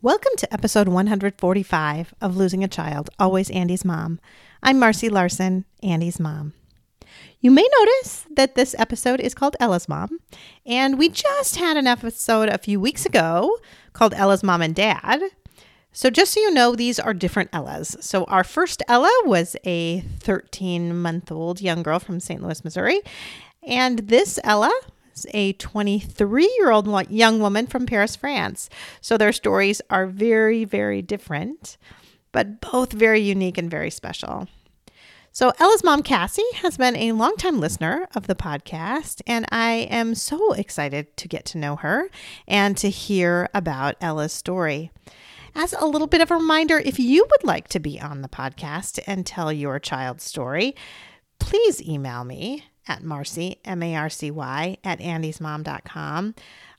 Welcome to episode 145 of Losing a Child, Always Andy's Mom. I'm Marcy Larson, Andy's mom. You may notice that this episode is called Ella's Mom, and we just had an episode a few weeks ago called Ella's Mom and Dad. So, just so you know, these are different Ellas. So, our first Ella was a 13 month old young girl from St. Louis, Missouri. And this Ella is a 23 year old young woman from Paris, France. So their stories are very, very different, but both very unique and very special. So, Ella's mom, Cassie, has been a longtime listener of the podcast, and I am so excited to get to know her and to hear about Ella's story. As a little bit of a reminder, if you would like to be on the podcast and tell your child's story, please email me at Marcy, M A R C Y, at andysmom.com.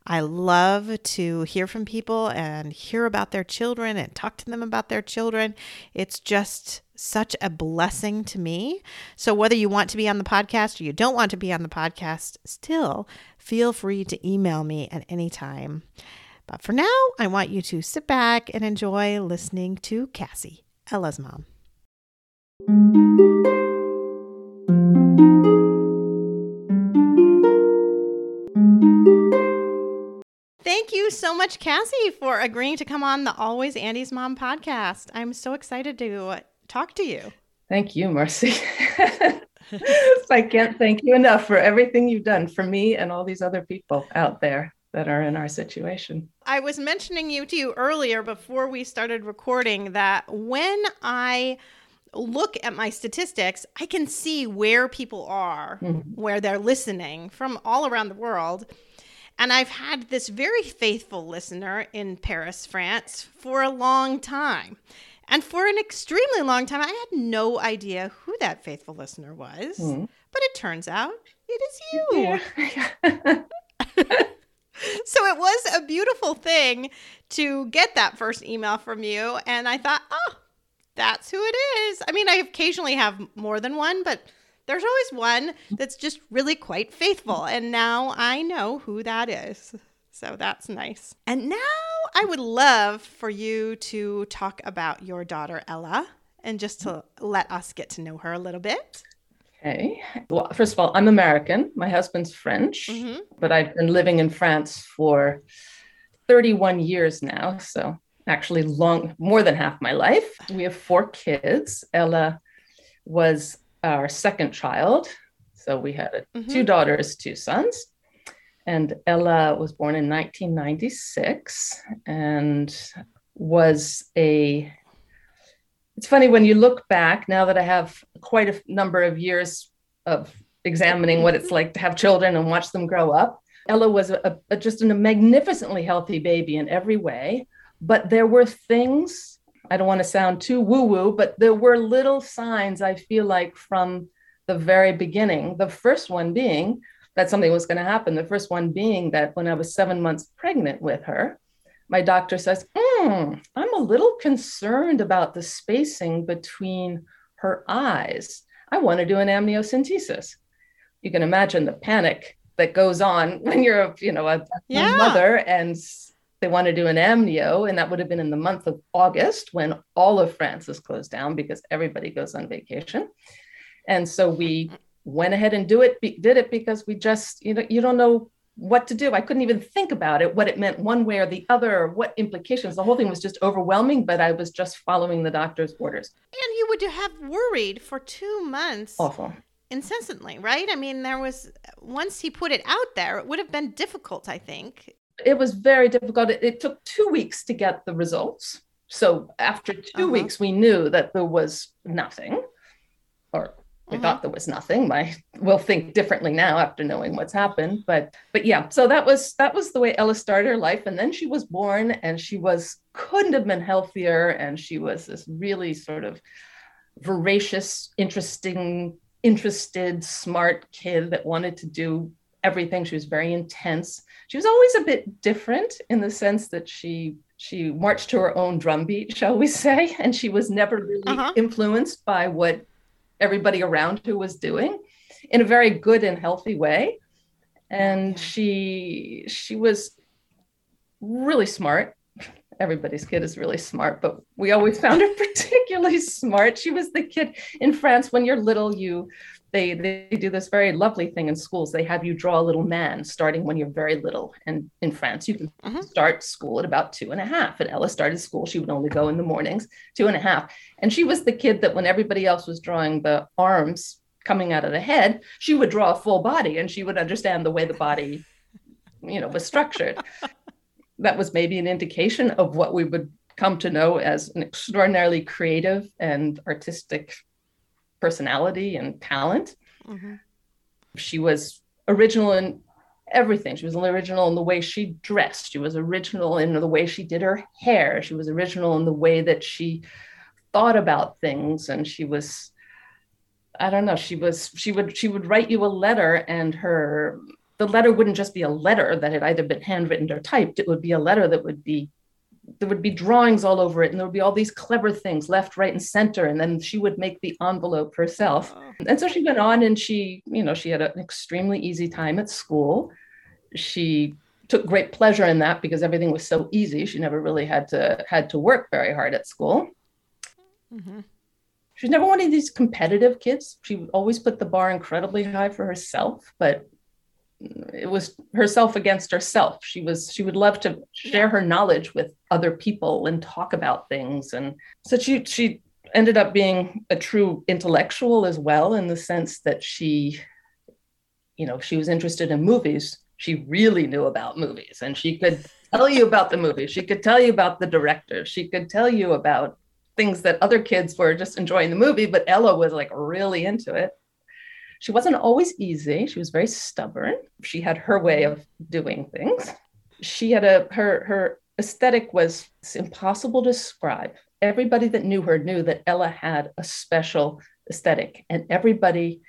I love to hear from people and hear about their children and talk to them about their children. It's just such a blessing to me. So, whether you want to be on the podcast or you don't want to be on the podcast, still feel free to email me at any time. But for now, I want you to sit back and enjoy listening to Cassie, Ella's mom. You so much, Cassie, for agreeing to come on the Always Andy's Mom podcast. I'm so excited to talk to you. Thank you, Marcy. I can't thank you enough for everything you've done for me and all these other people out there that are in our situation. I was mentioning you to you earlier before we started recording that when I look at my statistics, I can see where people are, mm-hmm. where they're listening from all around the world. And I've had this very faithful listener in Paris, France for a long time. And for an extremely long time, I had no idea who that faithful listener was. Mm. But it turns out it is you. Yeah. so it was a beautiful thing to get that first email from you. And I thought, oh, that's who it is. I mean, I occasionally have more than one, but there's always one that's just really quite faithful. And now I know who that is. So that's nice. And now I would love for you to talk about your daughter, Ella, and just to let us get to know her a little bit. Okay. Well, first of all, I'm American. My husband's French, mm-hmm. but I've been living in France for 31 years now. So actually long more than half my life. We have four kids. Ella was our second child. So we had mm-hmm. two daughters, two sons. And Ella was born in 1996 and was a. It's funny when you look back now that I have quite a number of years of examining what it's like to have children and watch them grow up. Ella was a, a, just a magnificently healthy baby in every way, but there were things I don't want to sound too woo woo, but there were little signs I feel like from the very beginning. The first one being that something was going to happen. The first one being that when I was seven months pregnant with her, my doctor says, mm, I'm a little concerned about the spacing between her eyes. I want to do an amniocentesis. You can imagine the panic that goes on when you're, you know, a, yeah. a mother and they want to do an amnio, and that would have been in the month of August when all of France is closed down because everybody goes on vacation. And so we went ahead and do it, be, did it because we just, you know, you don't know what to do. I couldn't even think about it, what it meant one way or the other, or what implications. The whole thing was just overwhelming, but I was just following the doctor's orders. And you would have worried for two months. Awful. Incessantly, right? I mean, there was, once he put it out there, it would have been difficult, I think, it was very difficult. It, it, took two weeks to get the results. So after 2 uh-huh. weeks, we knew that there was nothing, or we mm-hmm. thought there was nothing my we'll think differently now after knowing what's happened but but yeah so that was that was the way ella started her life and then she was born and she was couldn't have been healthier and she was this really sort of voracious interesting interested smart kid that wanted to do everything. She was very intense. She was always a bit different in the sense that she she marched to her own drumbeat shall we say and she was never really uh-huh. influenced by what everybody around who was doing in a very good and healthy way. And she she was really smart. Everybody's kid is really smart but we always found her particularly smart. She was the kid in france when you're little you they they do this very lovely thing in schools. They have you draw a little man starting when you're very little. And in France, you can mm-hmm. start school at about two and a half. And Ella started school. She would only go in the mornings, two and a half. And she was the kid that when everybody else was drawing the arms coming out of the head, she would draw a full body and she would understand the way the body, you know, was structured. that was maybe an indication of what we would come to know as an extraordinarily creative and artistic personality and talent. Mm-hmm. She was original in everything. She was original in the way she dressed. She was original in the way she did her hair. She was original in the way that she thought about things. And she was, I don't know, she was, she would, she would write you a letter and her, the letter wouldn't just be a letter that had either been handwritten or typed. It would be a letter that would be there would be drawings all over it and there would be all these clever things left right and center and then she would make the envelope herself. And so she went on and she you know she had an extremely easy time at school. She took great pleasure in that because everything was so easy. She never really had to had to work very hard at school. Mm-hmm. she's never one of these competitive kids. She always put the bar incredibly high for herself but it was herself against herself. She was she would love to share her knowledge with other people and talk about things. And so she she ended up being a true intellectual as well in the sense that she you know she was interested in movies. She really knew about movies and she could tell you about the movies. She could tell you about the directors she could tell you about things that other kids were just enjoying the movie but ella was like really into it she wasn't always easy. She was very stubborn. She had her way of doing things. She had a her her aesthetic was impossible to describe. Everybody that knew her knew that Ella had a special aesthetic, and everybody,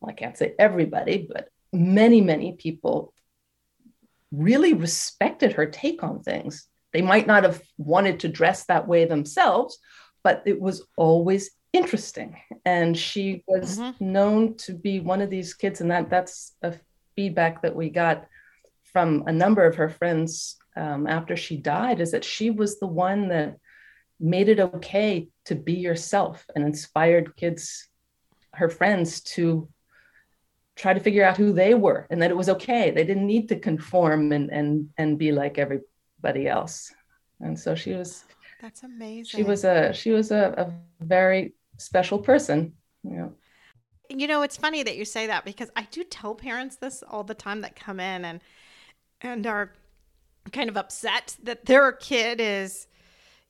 well, I can't say everybody, but many many people really respected her take on things. They might not have wanted to dress that way themselves, but it was always interesting. And she was mm-hmm. known to be one of these kids and that that's a feedback that we got from a number of her friends um, after she died is that she was the one that made it okay to be yourself and inspired kids her friends to try to figure out who they were and that it was okay. They didn't need to conform and and and be like everybody else. And so she was that's amazing. she was a she was a, a very special person. You know. You know, it's funny that you say that because I do tell parents this all the time that come in and and are kind of upset that their kid is,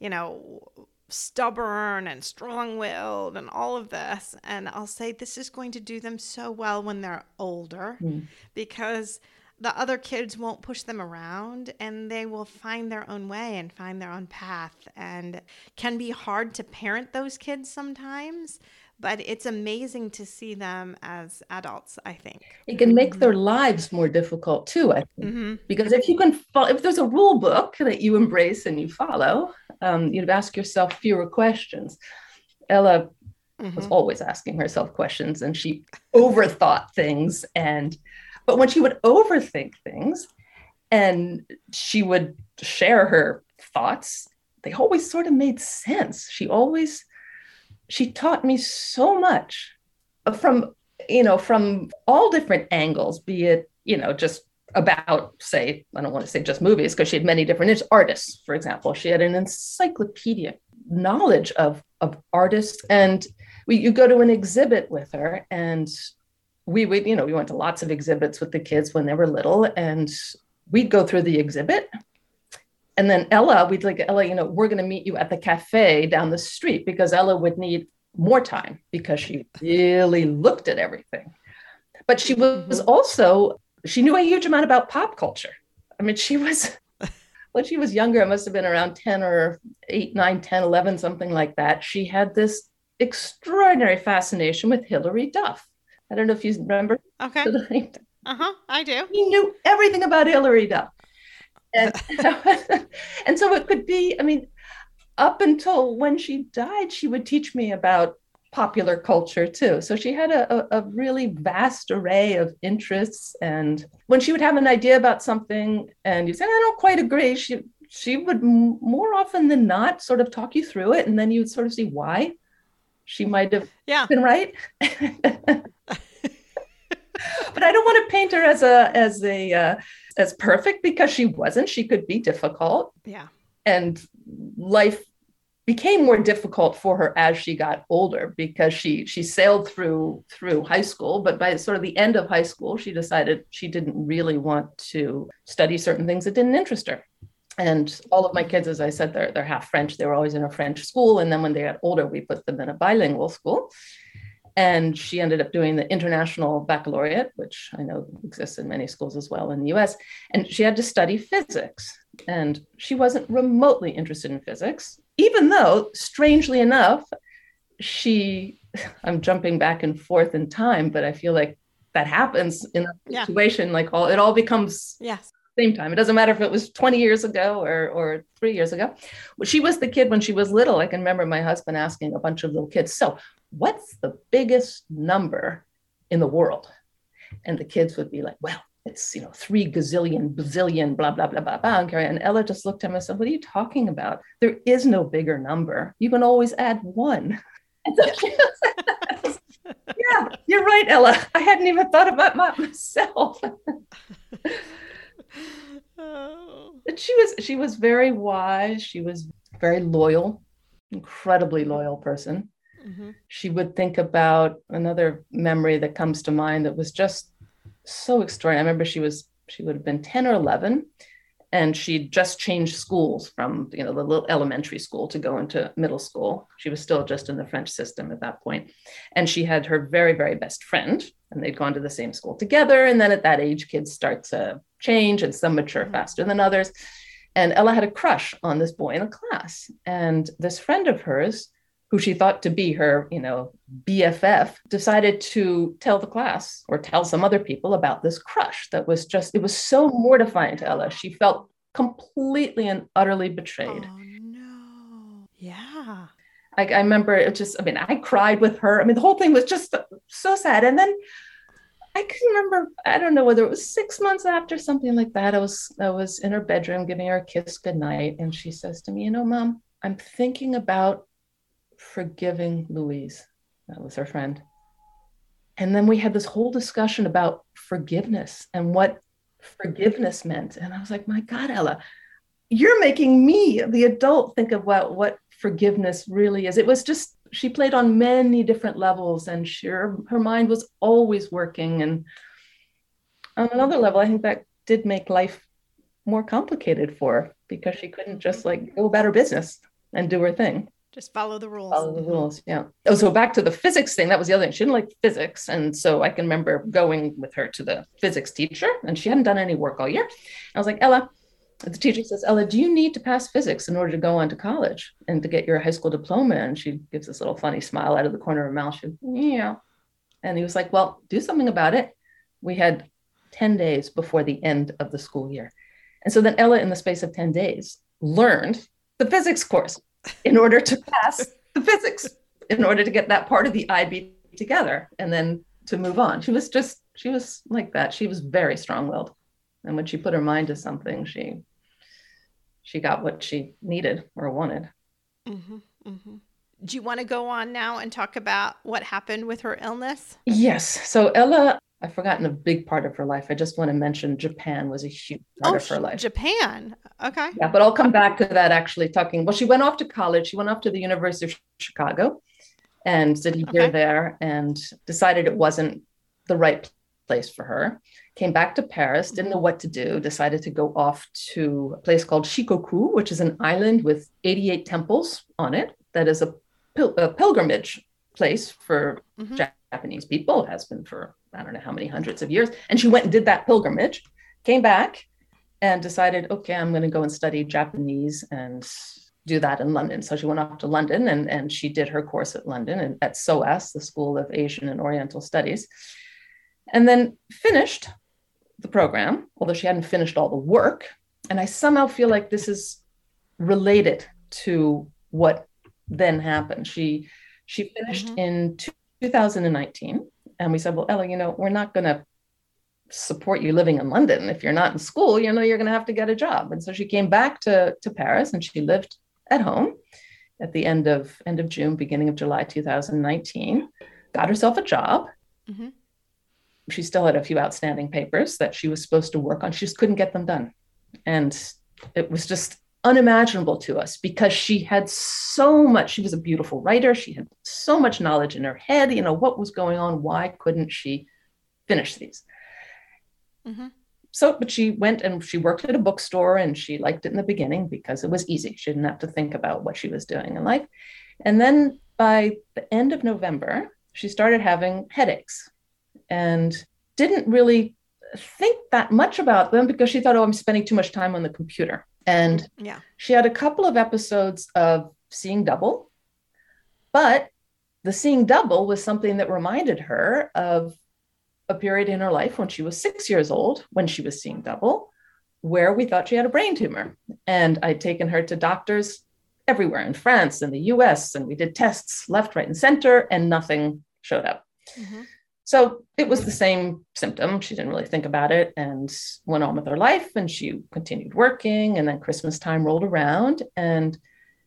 you know, stubborn and strong-willed and all of this and I'll say this is going to do them so well when they're older mm. because the other kids won't push them around and they will find their own way and find their own path and can be hard to parent those kids sometimes but it's amazing to see them as adults i think it can make their lives more difficult too i think mm-hmm. because if you can follow if there's a rule book that you embrace and you follow um, you'd ask yourself fewer questions ella mm-hmm. was always asking herself questions and she overthought things and but when she would overthink things and she would share her thoughts, they always sort of made sense. She always, she taught me so much from, you know, from all different angles, be it, you know, just about say i don't want to say just movies because she had many different artists for example she had an encyclopedia knowledge of of artists and we, you go to an exhibit with her and we would, you know, we went to lots of exhibits with the kids when they were little, and we'd go through the exhibit. And then Ella, we'd like, Ella, you know, we're going to meet you at the cafe down the street because Ella would need more time because she really looked at everything. But she was mm-hmm. also, she knew a huge amount about pop culture. I mean, she was, when she was younger, it must have been around 10 or 8, 9, 10, 11, something like that. She had this extraordinary fascination with Hilary Duff. I don't know if you remember. Okay. Uh huh. I do. He knew everything about Hilary Duff. And, and so it could be, I mean, up until when she died, she would teach me about popular culture too. So she had a, a, really vast array of interests. And when she would have an idea about something and you say, I don't quite agree, she she would more often than not sort of talk you through it. And then you would sort of see why she might have yeah. been right. but I don't want to paint her as a as a uh, as perfect because she wasn't. She could be difficult. Yeah. And life became more difficult for her as she got older because she she sailed through through high school but by sort of the end of high school she decided she didn't really want to study certain things that didn't interest her and all of my kids as i said they're, they're half french they were always in a french school and then when they got older we put them in a bilingual school and she ended up doing the international baccalaureate which i know exists in many schools as well in the us and she had to study physics and she wasn't remotely interested in physics, even though, strangely enough, she, I'm jumping back and forth in time, but I feel like that happens in a yeah. situation like all, it all becomes yes. same time. It doesn't matter if it was 20 years ago or, or three years ago. She was the kid when she was little. I can remember my husband asking a bunch of little kids, so what's the biggest number in the world? And the kids would be like, well, it's you know three gazillion bazillion blah blah blah blah blah. And ella just looked at me and said what are you talking about? There is no bigger number. You can always add one. Yeah you're right ella. I hadn't even thought about my, myself. Oh. but she was she was very wise. She was very loyal incredibly loyal person mm-hmm. she would think about another memory that comes to mind that was just so extraordinary. I remember she was she would have been 10 or 11 and she'd just changed schools from you know the little elementary school to go into middle school she was still just in the french system at that point and she had her very very best friend and they'd gone to the same school together and then at that age kids start to change and some mature mm-hmm. faster than others and ella had a crush on this boy in the class and this friend of hers who she thought to be her, you know, BFF, decided to tell the class or tell some other people about this crush that was just, it was so mortifying to Ella. She felt completely and utterly betrayed. Oh, no. Yeah. I, I remember it just, I mean, I cried with her. I mean, the whole thing was just so sad. And then I can remember, I don't know whether it was six months after something like that. I was I was in her bedroom giving her a kiss goodnight. And she says to me, you know, mom, I'm thinking about forgiving Louise. That was her friend. And then we had this whole discussion about forgiveness and what forgiveness meant. And I was like, my God, Ella, you're making me, the adult, think about what forgiveness really is. It was just, she played on many different levels and sure, her mind was always working. And on another level, I think that did make life more complicated for her because she couldn't just like go about her business and do her thing. Just follow the rules. Follow the rules. Yeah. Oh, so back to the physics thing. That was the other thing. She didn't like physics. And so I can remember going with her to the physics teacher, and she hadn't done any work all year. I was like, Ella, the teacher says, Ella, do you need to pass physics in order to go on to college and to get your high school diploma? And she gives this little funny smile out of the corner of her mouth. She, yeah. And he was like, Well, do something about it. We had 10 days before the end of the school year. And so then Ella, in the space of 10 days, learned the physics course in order to pass the physics, in order to get that part of the IB together and then to move on. She was just, she was like that. She was very strong willed. And when she put her mind to something, she, she got what she needed or wanted. Mm-hmm, mm-hmm. Do you want to go on now and talk about what happened with her illness? Yes. So Ella I've forgotten a big part of her life. I just want to mention Japan was a huge part oh, of her life. Japan. Okay. Yeah, but I'll come back to that actually talking. Well, she went off to college. She went off to the University of Chicago and did a year okay. there and decided it wasn't the right place for her. Came back to Paris, didn't know what to do, decided to go off to a place called Shikoku, which is an island with 88 temples on it that is a, pil- a pilgrimage place for mm-hmm. Japanese people, has been for I don't know how many hundreds of years. And she went and did that pilgrimage, came back, and decided, okay, I'm going to go and study Japanese and do that in London. So she went off to London and, and she did her course at London and at SOAS, the School of Asian and Oriental Studies, and then finished the program, although she hadn't finished all the work. And I somehow feel like this is related to what then happened. She she finished mm-hmm. in 2019, and we said, well, Ella, you know, we're not going to support you living in London. If you're not in school, you know, you're going to have to get a job. And so she came back to, to Paris and she lived at home at the end of end of June, beginning of July 2019, got herself a job. Mm-hmm. She still had a few outstanding papers that she was supposed to work on. She just couldn't get them done. And it was just unimaginable to us because she had so much she was a beautiful writer. She had so much knowledge in her head you know what was going on why couldn't she finish these? Mm-hmm. so but she went and she worked at a bookstore and she liked it in the beginning because it was easy. She didn't have to think about what she was doing in life. And then by the end of november she started having headaches and didn't really think that much about them because she thought oh i'm spending too much time on the computer and yeah. she had a couple of episodes of seeing double, but the seeing double was something that reminded her of a period in her life when she was six years old, when she was seeing double, where we thought she had a brain tumor. And I'd taken her to doctors everywhere in France and the US, and we did tests left, right, and center, and nothing showed up. Mm-hmm. So it was the same symptom. She didn't really think about it and went on with her life. And she continued working. And then Christmas time rolled around, and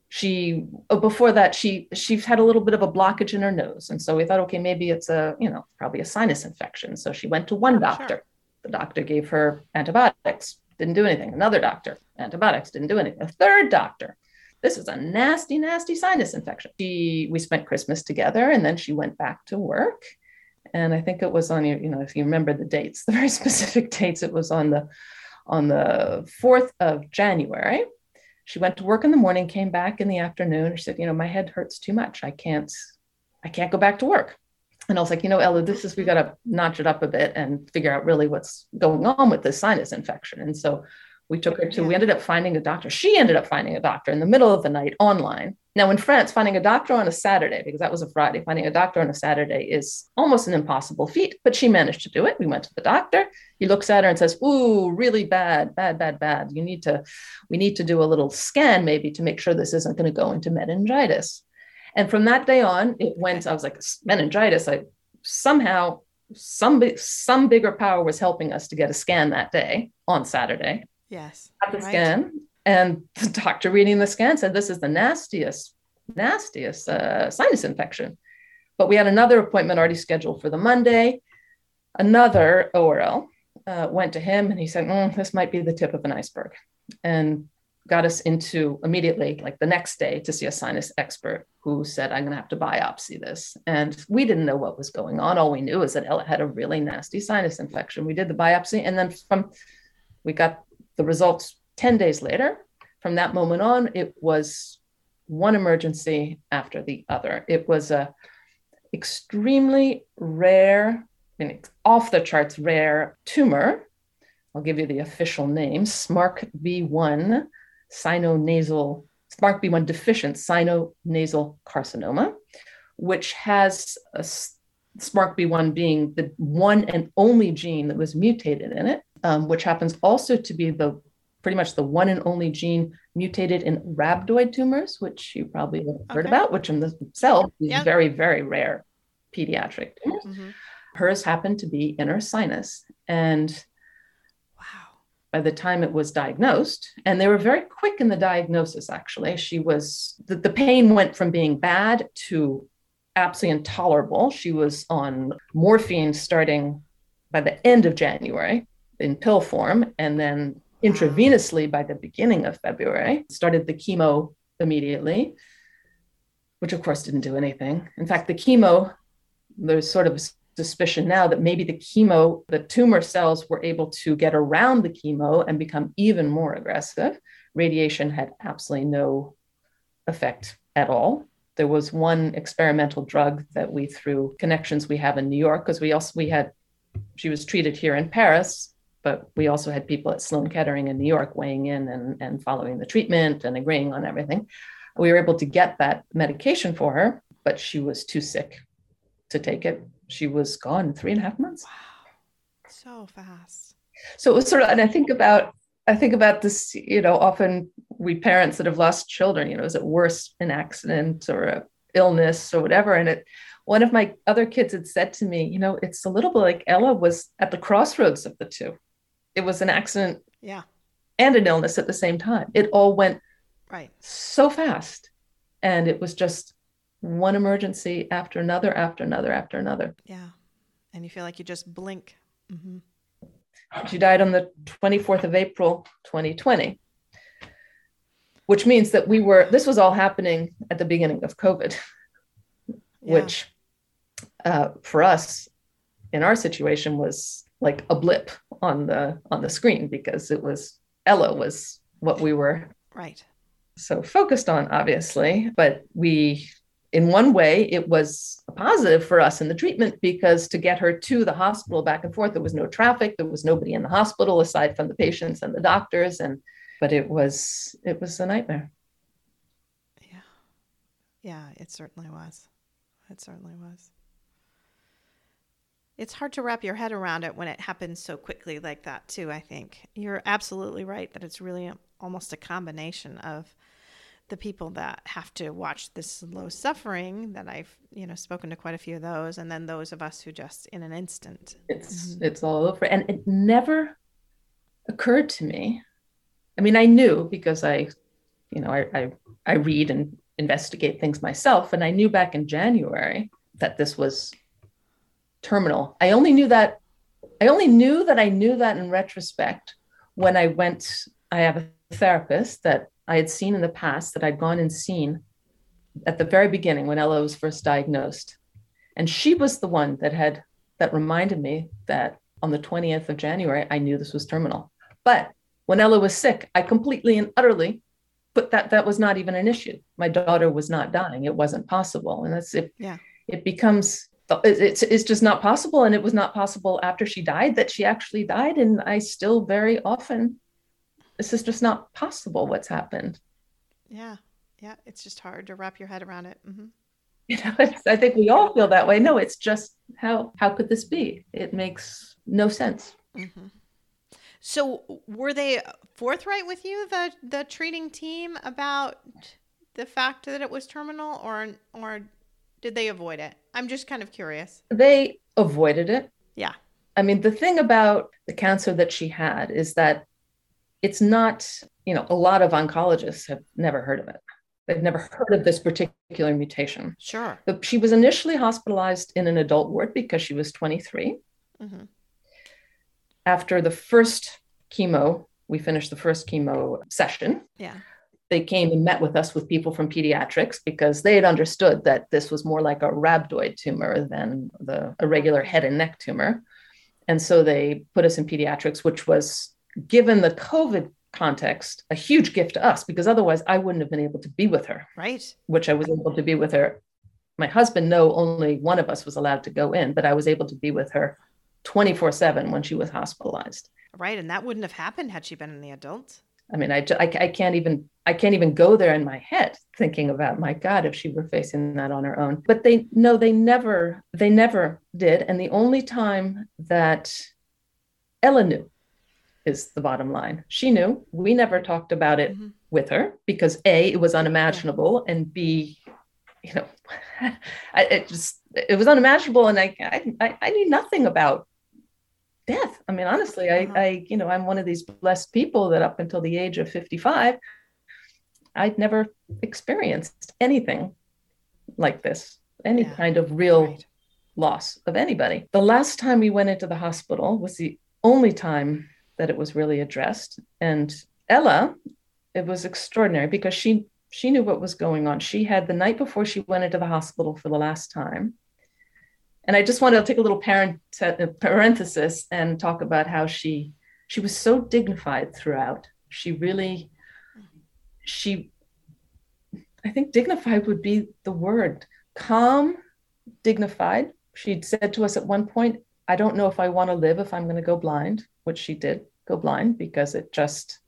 she oh, before that she she had a little bit of a blockage in her nose. And so we thought, okay, maybe it's a you know probably a sinus infection. So she went to one oh, doctor. Sure. The doctor gave her antibiotics. Didn't do anything. Another doctor, antibiotics didn't do anything. A third doctor, this is a nasty, nasty sinus infection. She, we spent Christmas together and then she went back to work and I think it was on your, you know, if you remember the dates, the very specific dates, it was on the on the 4th of January. She went to work in the morning, came back in the afternoon. She said, you know, my head hurts too much. I can't, I can't go back to work. And I was like, you know, Ella, this is we got to notch it up a bit and figure out really what's going on with this sinus infection. And so we took her to, we ended up finding a doctor. She ended up finding a doctor in the middle of the night online. Now, in France, finding a doctor on a Saturday, because that was a Friday, finding a doctor on a Saturday is almost an impossible feat, but she managed to do it. We went to the doctor. He looks at her and says, Ooh, really bad, bad, bad, bad. You need to, we need to do a little scan maybe to make sure this isn't going to go into meningitis. And from that day on, it went, I was like, meningitis. I somehow, some, some bigger power was helping us to get a scan that day on Saturday. Yes. Got the right. scan. And the doctor reading the scan said, This is the nastiest, nastiest uh, sinus infection. But we had another appointment already scheduled for the Monday. Another ORL uh, went to him and he said, mm, This might be the tip of an iceberg. And got us into immediately, like the next day, to see a sinus expert who said, I'm going to have to biopsy this. And we didn't know what was going on. All we knew is that Ella had a really nasty sinus infection. We did the biopsy, and then from we got the results 10 days later. From that moment on, it was one emergency after the other. It was a extremely rare, mean, off the charts rare tumor. I'll give you the official name, SMARCB1 sinonasal, SMARCB1 deficient sinonasal carcinoma, which has a SMARCB1 being the one and only gene that was mutated in it um, which happens also to be the pretty much the one and only gene mutated in rhabdoid tumors, which you probably have heard okay. about, which in themselves is yep. very, very rare pediatric tumors. Mm-hmm. Hers happened to be in her sinus. And wow, by the time it was diagnosed, and they were very quick in the diagnosis, actually, she was the, the pain went from being bad to absolutely intolerable. She was on morphine starting by the end of January in pill form and then intravenously by the beginning of February. Started the chemo immediately, which of course didn't do anything. In fact, the chemo, there's sort of a suspicion now that maybe the chemo, the tumor cells were able to get around the chemo and become even more aggressive. Radiation had absolutely no effect at all. there was one experimental drug that we through connections we have in New York because we also we had she was treated here in Paris, but we also had people at Sloan Kettering in New York weighing in and, and following the treatment and agreeing on everything. We were able to get that medication for her, but she was too sick to take it. She was gone three and a half months. Wow. So fast. So it was sort of, and I think about I think about this, you know, often we parents that have lost children, you know, is it worse an accident or a illness or whatever? And it one of my other kids had said to me, you know, it's a little bit like Ella was at the crossroads of the two. It was an accident yeah. and an illness at the same time. It all went right so fast. And it was just one emergency after another, after another, after another. Yeah. And you feel like you just blink. Mm-hmm. She died on the 24th of April, 2020, which means that we were, this was all happening at the beginning of COVID, yeah. which uh, for us in our situation was like a blip on the on the screen because it was Ella was what we were right so focused on obviously but we in one way, it was a positive for us in the treatment because to get her to the hospital back and forth, there was no traffic, there was nobody in the hospital aside from the patients and the doctors, and but it was it was a nightmare. Yeah, yeah, it certainly was. It certainly was. It's hard to wrap your head around it when it happens so quickly like that, too. I think you're absolutely right that it's really a, almost a combination of the people that have to watch this low suffering that I've, you know, spoken to quite a few of those, and then those of us who just in an instant. It's mm-hmm. it's all over. And it never occurred to me. I mean, I knew because I, you know, I I, I read and investigate things myself. And I knew back in January that this was terminal. I only knew that I only knew that I knew that in retrospect when I went, I have a therapist that I had seen in the past that I'd gone and seen at the very beginning when Ella was first diagnosed. And she was the one that had that reminded me that on the 20th of January, I knew this was terminal. But when Ella was sick, I completely and utterly put that that was not even an issue. My daughter was not dying. It wasn't possible. And that's it. Yeah. It becomes it's it's just not possible. And it was not possible after she died that she actually died. And I still very often this is just not possible what's happened yeah yeah it's just hard to wrap your head around it mm-hmm. you know i think we all feel that way no it's just how how could this be it makes no sense mm-hmm. so were they forthright with you the the treating team about the fact that it was terminal or or did they avoid it i'm just kind of curious they avoided it yeah i mean the thing about the cancer that she had is that it's not, you know, a lot of oncologists have never heard of it. They've never heard of this particular mutation. Sure. But she was initially hospitalized in an adult ward because she was 23. Mm-hmm. After the first chemo, we finished the first chemo session. Yeah. They came and met with us with people from pediatrics because they had understood that this was more like a rhabdoid tumor than the a regular head and neck tumor. And so they put us in pediatrics, which was given the COVID context, a huge gift to us because otherwise I wouldn't have been able to be with her. Right. Which I was able to be with her. My husband, no, only one of us was allowed to go in, but I was able to be with her 24 7 when she was hospitalized. Right. And that wouldn't have happened had she been in the adult. I mean, I, I, I can't even I can't even go there in my head thinking about my God if she were facing that on her own. But they no, they never they never did. And the only time that Ella knew is the bottom line. She knew. We never talked about it mm-hmm. with her because A, it was unimaginable, and B, you know, I, it just it was unimaginable, and I, I I knew nothing about death. I mean, honestly, I uh-huh. I you know I'm one of these blessed people that up until the age of 55, I'd never experienced anything like this, any yeah. kind of real. Right. Loss of anybody. The last time we went into the hospital was the only time that it was really addressed. And Ella, it was extraordinary because she she knew what was going on. She had the night before she went into the hospital for the last time. And I just wanted to take a little parent, uh, parenthesis and talk about how she she was so dignified throughout. She really she I think dignified would be the word. Calm, dignified. She'd said to us at one point, I don't know if I want to live if I'm going to go blind, which she did go blind because it just,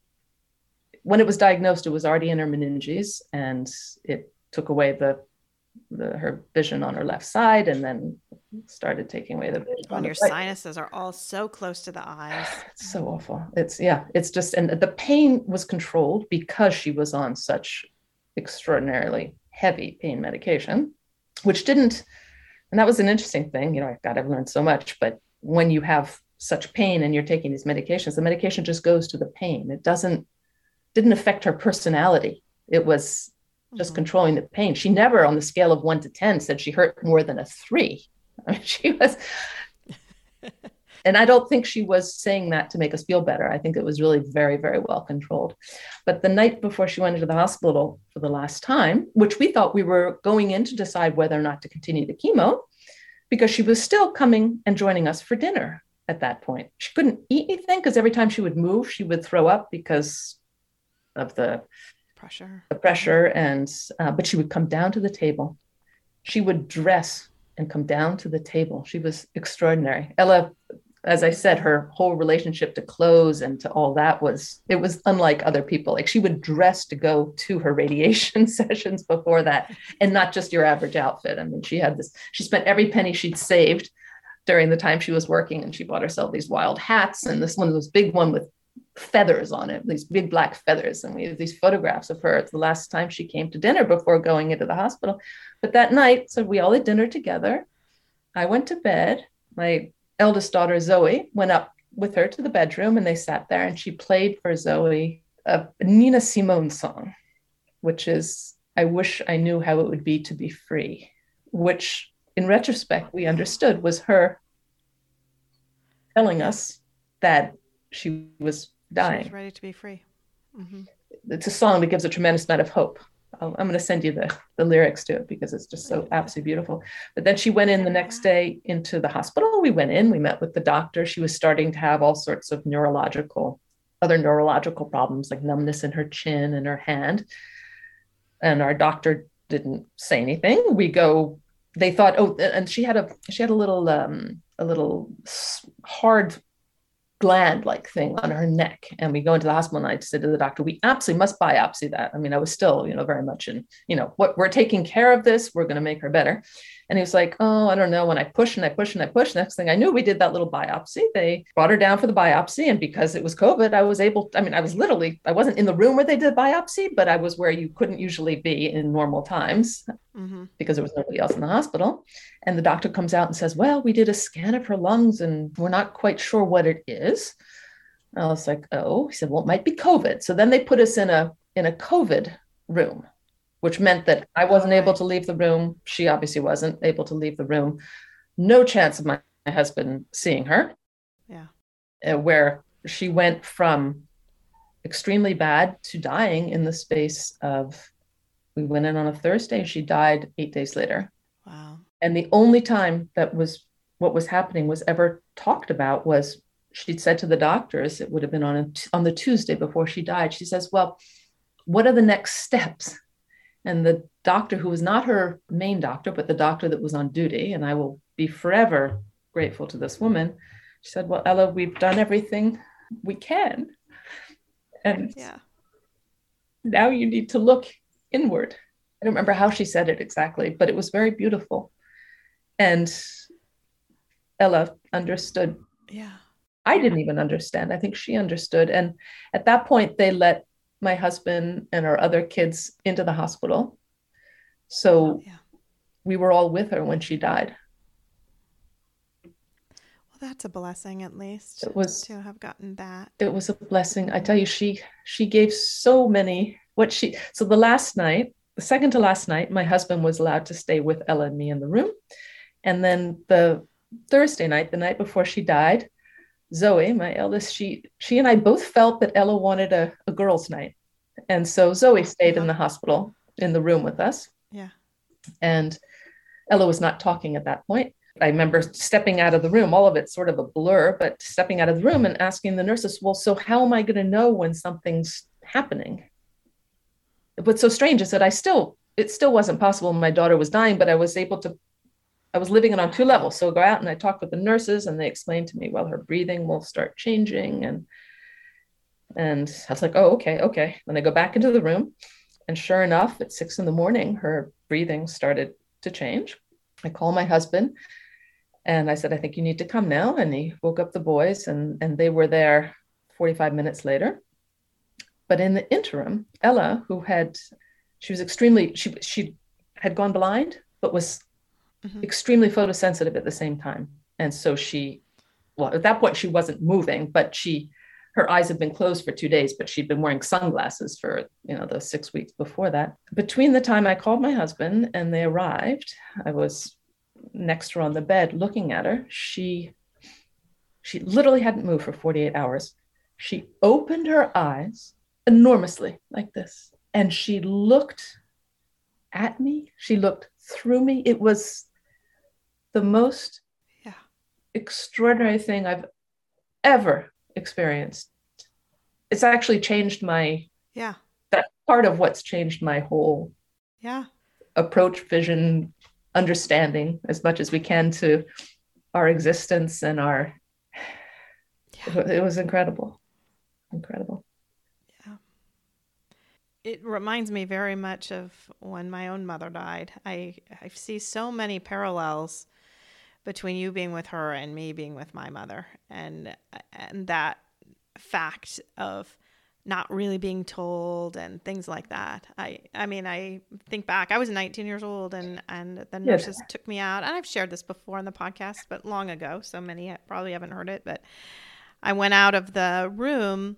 when it was diagnosed, it was already in her meninges and it took away the, the her vision on her left side and then started taking away the vision. When your right. sinuses are all so close to the eyes. It's so awful. It's, yeah, it's just, and the pain was controlled because she was on such extraordinarily heavy pain medication, which didn't and that was an interesting thing you know god i've learned so much but when you have such pain and you're taking these medications the medication just goes to the pain it doesn't didn't affect her personality it was just mm-hmm. controlling the pain she never on the scale of 1 to 10 said she hurt more than a 3 I mean, she was and I don't think she was saying that to make us feel better. I think it was really very, very well controlled. But the night before she went into the hospital for the last time, which we thought we were going in to decide whether or not to continue the chemo, because she was still coming and joining us for dinner at that point. She couldn't eat anything because every time she would move, she would throw up because of the pressure. The pressure, and uh, but she would come down to the table. She would dress and come down to the table. She was extraordinary. Ella as I said, her whole relationship to clothes and to all that was it was unlike other people. Like she would dress to go to her radiation sessions before that, and not just your average outfit. I mean, she had this. She spent every penny she'd saved during the time she was working, and she bought herself these wild hats and this one was big one with feathers on it, these big black feathers. And we have these photographs of her. It's the last time she came to dinner before going into the hospital. But that night, so we all had dinner together. I went to bed. My eldest daughter, Zoe, went up with her to the bedroom and they sat there and she played for Zoe a Nina Simone song, which is I Wish I Knew How It Would Be to Be Free, which in retrospect we understood was her telling us that she was dying. She was ready to be free. Mm-hmm. It's a song that gives a tremendous amount of hope. i am going to send you the, the lyrics to it because it's just so absolutely beautiful. But then she went in the next day into the hospital. We went in, we met with the doctor. She was starting to have all sorts of neurological, other neurological problems like numbness in her chin and her hand. And our doctor didn't say anything. We go, they thought, oh, and she had a she had a little um, a little hard gland like thing on her neck. And we go into the hospital and I said to the doctor, we absolutely must biopsy that. I mean, I was still, you know, very much in, you know, what we're taking care of this, we're going to make her better. And he was like, Oh, I don't know. When I push and I push and I push, next thing I knew, we did that little biopsy. They brought her down for the biopsy. And because it was COVID, I was able, I mean, I was literally, I wasn't in the room where they did the biopsy, but I was where you couldn't usually be in normal times mm-hmm. because there was nobody else in the hospital. And the doctor comes out and says, Well, we did a scan of her lungs and we're not quite sure what it is. I was like, oh, he said, well, it might be COVID. So then they put us in a in a COVID room, which meant that I wasn't able to leave the room. She obviously wasn't able to leave the room. No chance of my, my husband seeing her. Yeah. Uh, where she went from extremely bad to dying in the space of we went in on a Thursday. She died eight days later. Wow. And the only time that was what was happening was ever talked about was she'd said to the doctors, it would have been on, a, on the Tuesday before she died, she says, Well, what are the next steps? And the doctor, who was not her main doctor, but the doctor that was on duty, and I will be forever grateful to this woman, she said, Well, Ella, we've done everything we can. And yeah. now you need to look inward. I don't remember how she said it exactly, but it was very beautiful. And Ella understood. Yeah I didn't even understand. I think she understood. And at that point, they let my husband and our other kids into the hospital. So oh, yeah. we were all with her when she died. Well, that's a blessing at least. It was to have gotten that. It was a blessing. I tell you, she she gave so many what she so the last night, the second to last night, my husband was allowed to stay with Ella and me in the room. And then the Thursday night, the night before she died, Zoe, my eldest, she she and I both felt that Ella wanted a, a girls' night. And so Zoe oh, stayed in the hospital in the room with us. Yeah. And Ella was not talking at that point. I remember stepping out of the room, all of it sort of a blur, but stepping out of the room and asking the nurses, Well, so how am I going to know when something's happening? What's so strange is that I still it still wasn't possible. My daughter was dying, but I was able to, I was living it on two levels. So I go out and I talk with the nurses and they explained to me, well, her breathing will start changing. And, and I was like, oh, okay, okay. Then I go back into the room and sure enough, at six in the morning, her breathing started to change. I call my husband and I said, I think you need to come now. And he woke up the boys and, and they were there 45 minutes later. But in the interim, Ella, who had, she was extremely, she, she had gone blind, but was mm-hmm. extremely photosensitive at the same time. And so she, well, at that point, she wasn't moving, but she, her eyes had been closed for two days, but she'd been wearing sunglasses for, you know, the six weeks before that. Between the time I called my husband and they arrived, I was next to her on the bed looking at her. She, she literally hadn't moved for 48 hours. She opened her eyes enormously like this. And she looked at me. She looked through me. It was the most yeah. extraordinary thing I've ever experienced. It's actually changed my yeah. That part of what's changed my whole yeah approach, vision, understanding as much as we can to our existence and our. Yeah. It was incredible, incredible Yeah. it reminds me very much of when my own mother died. I I see so many parallels between you being with her and me being with my mother, and and that fact of not really being told and things like that. I I mean I think back. I was 19 years old and and the nurses took me out. And I've shared this before on the podcast, but long ago, so many probably haven't heard it. But I went out of the room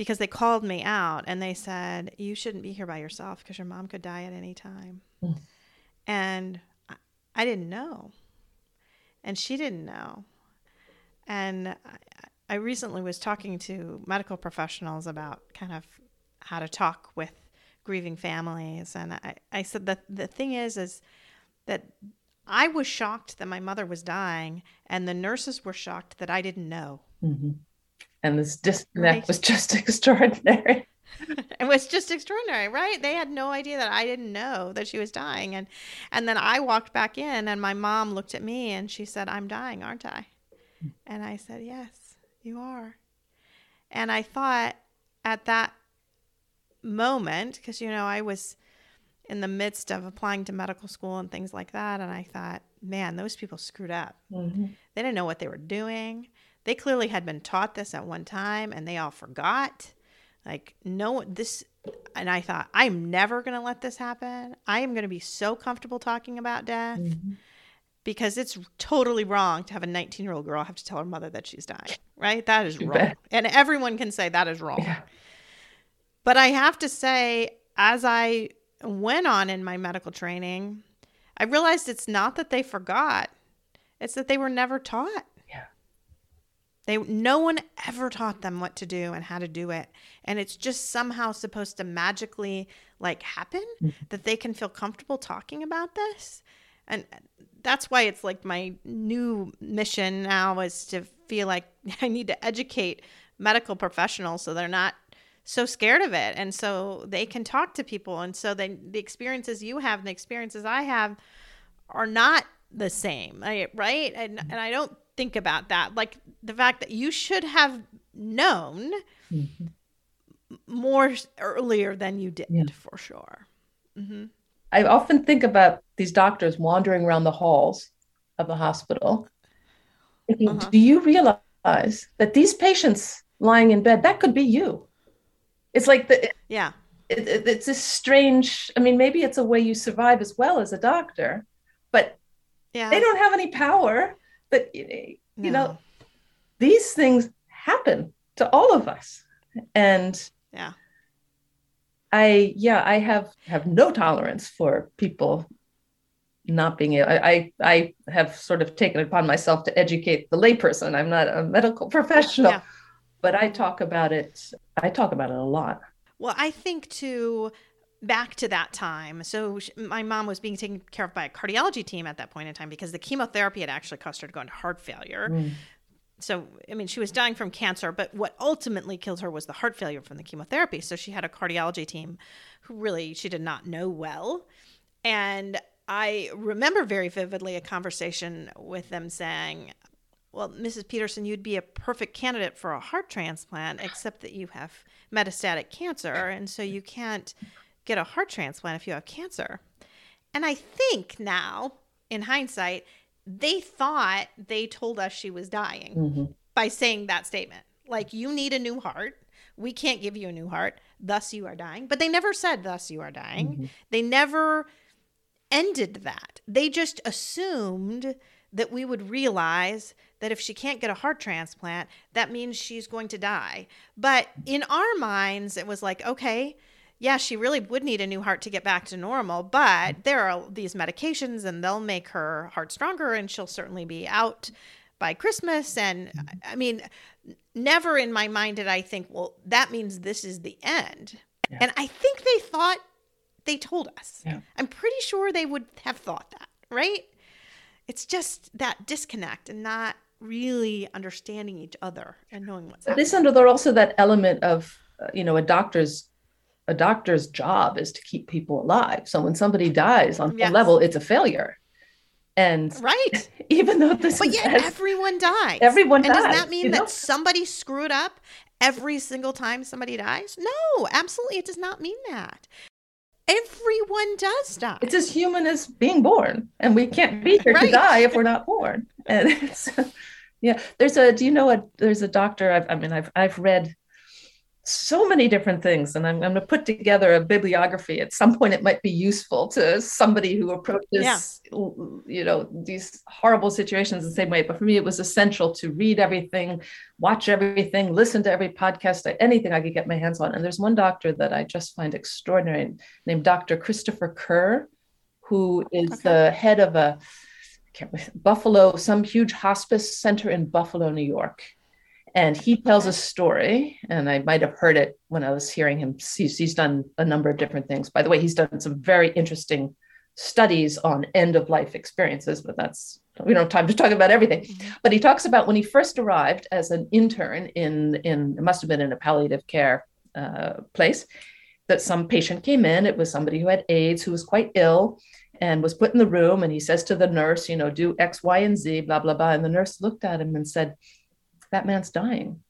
because they called me out and they said you shouldn't be here by yourself because your mom could die at any time mm. and I, I, didn't know and she didn't know. And I, recently was talking to medical professionals about kind of how to talk with grieving families. And i, I said that the thing is is that i was shocked that my mother was dying and the nurses were shocked that i didn't know. Mm-hmm. And this disconnect right. was just extraordinary it was just extraordinary right? They had no idea that i didn't know that she was dying. And and then i walked back in and my mom looked at me and she said i'm dying aren't i? And i said yes you are. And i thought at that moment because you know i was in the midst of applying to medical school and things like that and i thought man those people screwed up. Mm-hmm. they didn't know what they were doing. They clearly had been taught this at one time and they all forgot. Like, no, this, and I thought, I'm never going to let this happen. I am going to be so comfortable talking about death mm-hmm. because it's totally wrong to have a 19 year old girl have to tell her mother that she's dying, right? That is wrong. And everyone can say that is wrong. Yeah. But I have to say, as I went on in my medical training, I realized it's not that they forgot, it's that they were never taught. They no one ever taught them what to do and how to do it. And it's just somehow supposed to magically like happen mm-hmm. that they can feel comfortable talking about this. And that's why it's like my new mission now is to feel like I need to educate medical professionals so they're not so scared of it and so they can talk to people and so then the experiences you have and the experiences I have are not the same right and and I don't think about that. Like the fact that you should have known mm-hmm. more earlier than you did, yeah. for sure. Mm-hmm. I often think about these doctors wandering around the halls of the hospital. Thinking, uh-huh. Do you realize that these patients lying in bed, that could be you? It's like the yeah. It, it, it's a strange. I mean, maybe it's a way you survive as well as a doctor, but yeah. they don't have any power but you no. know these things happen to all of us. And yeah. I yeah i have have no tolerance for people not being able I, I have sort of taken it upon myself to educate the layperson. I'm not a medical professional. Yeah. but i talk about it i talk about it a lot. Well i think too back to that time. So she, my mom was being taken care of by a cardiology team at that point in time because the chemotherapy had actually caused her to go into heart failure. Mm. so I mean, she was dying from cancer, but what ultimately killed her was the heart failure from the chemotherapy. So she had a cardiology team who really she did not know well. And I remember very vividly a conversation with them saying, Well, Mrs. Peterson, you'd be a perfect candidate for a heart transplant, except that you have metastatic cancer. And so you can't get a heart transplant if you have cancer. And I think now, in hindsight, they thought they told us she was dying mm-hmm. by saying that statement. Like, you need a new heart. We can't give you a new heart. Thus, you are dying. But they never said, thus, you are dying. Mm-hmm. They never ended that. They just assumed that we would realize that if she can't get a heart transplant, that means she's going to die. But in our minds, it was like, okay, yeah, she really would need a new heart to get back to normal, but there are these medications and they'll make her heart stronger and she'll certainly be out by Christmas. And I mean, never in my mind did I think, well, that means this is the end. Yeah. And I think they thought they told us. Yeah. I'm pretty sure they would have thought that, right? It's just that disconnect and not really understanding each other and knowing what's but happening. This there's also that element of, uh, you know, a doctor's a doctor's job is to keep people alive. So when somebody dies on yes. level, it's a failure. And right, even though this, but yet everyone dies. Everyone and dies. Does that mean that know? somebody screwed up every single time somebody dies? No, absolutely, it does not mean that. Everyone does die. It's as human as being born, and we can't be here right. to die if we're not born. And it's, yeah, there's a. Do you know what? There's a doctor. I've, I mean, I've I've read so many different things and I'm, I'm, going to put together a bibliography at some point it might be useful to somebody who approaches yeah. you know these horrible situations the same way but for me it was essential to read everything watch everything listen to every podcast anything i could get my hands on and there's one doctor that i just find extraordinary named dr christopher kerr who is okay. the head of a buffalo some huge hospice center in buffalo new york and he tells a story and i might have heard it when i was hearing him. He's, he's done a number of different things. By the way he's done some very interesting studies on end of life experiences but that's we don't have time to talk about everything. Mm-hmm. but he talks about when he first arrived as an intern in in it must have been in a palliative care uh, place that some patient came in. It was somebody who had aids who was quite ill and was put in the room and he says to the nurse you know do x y and z blah blah blah. And the nurse looked at him and said that man's dying.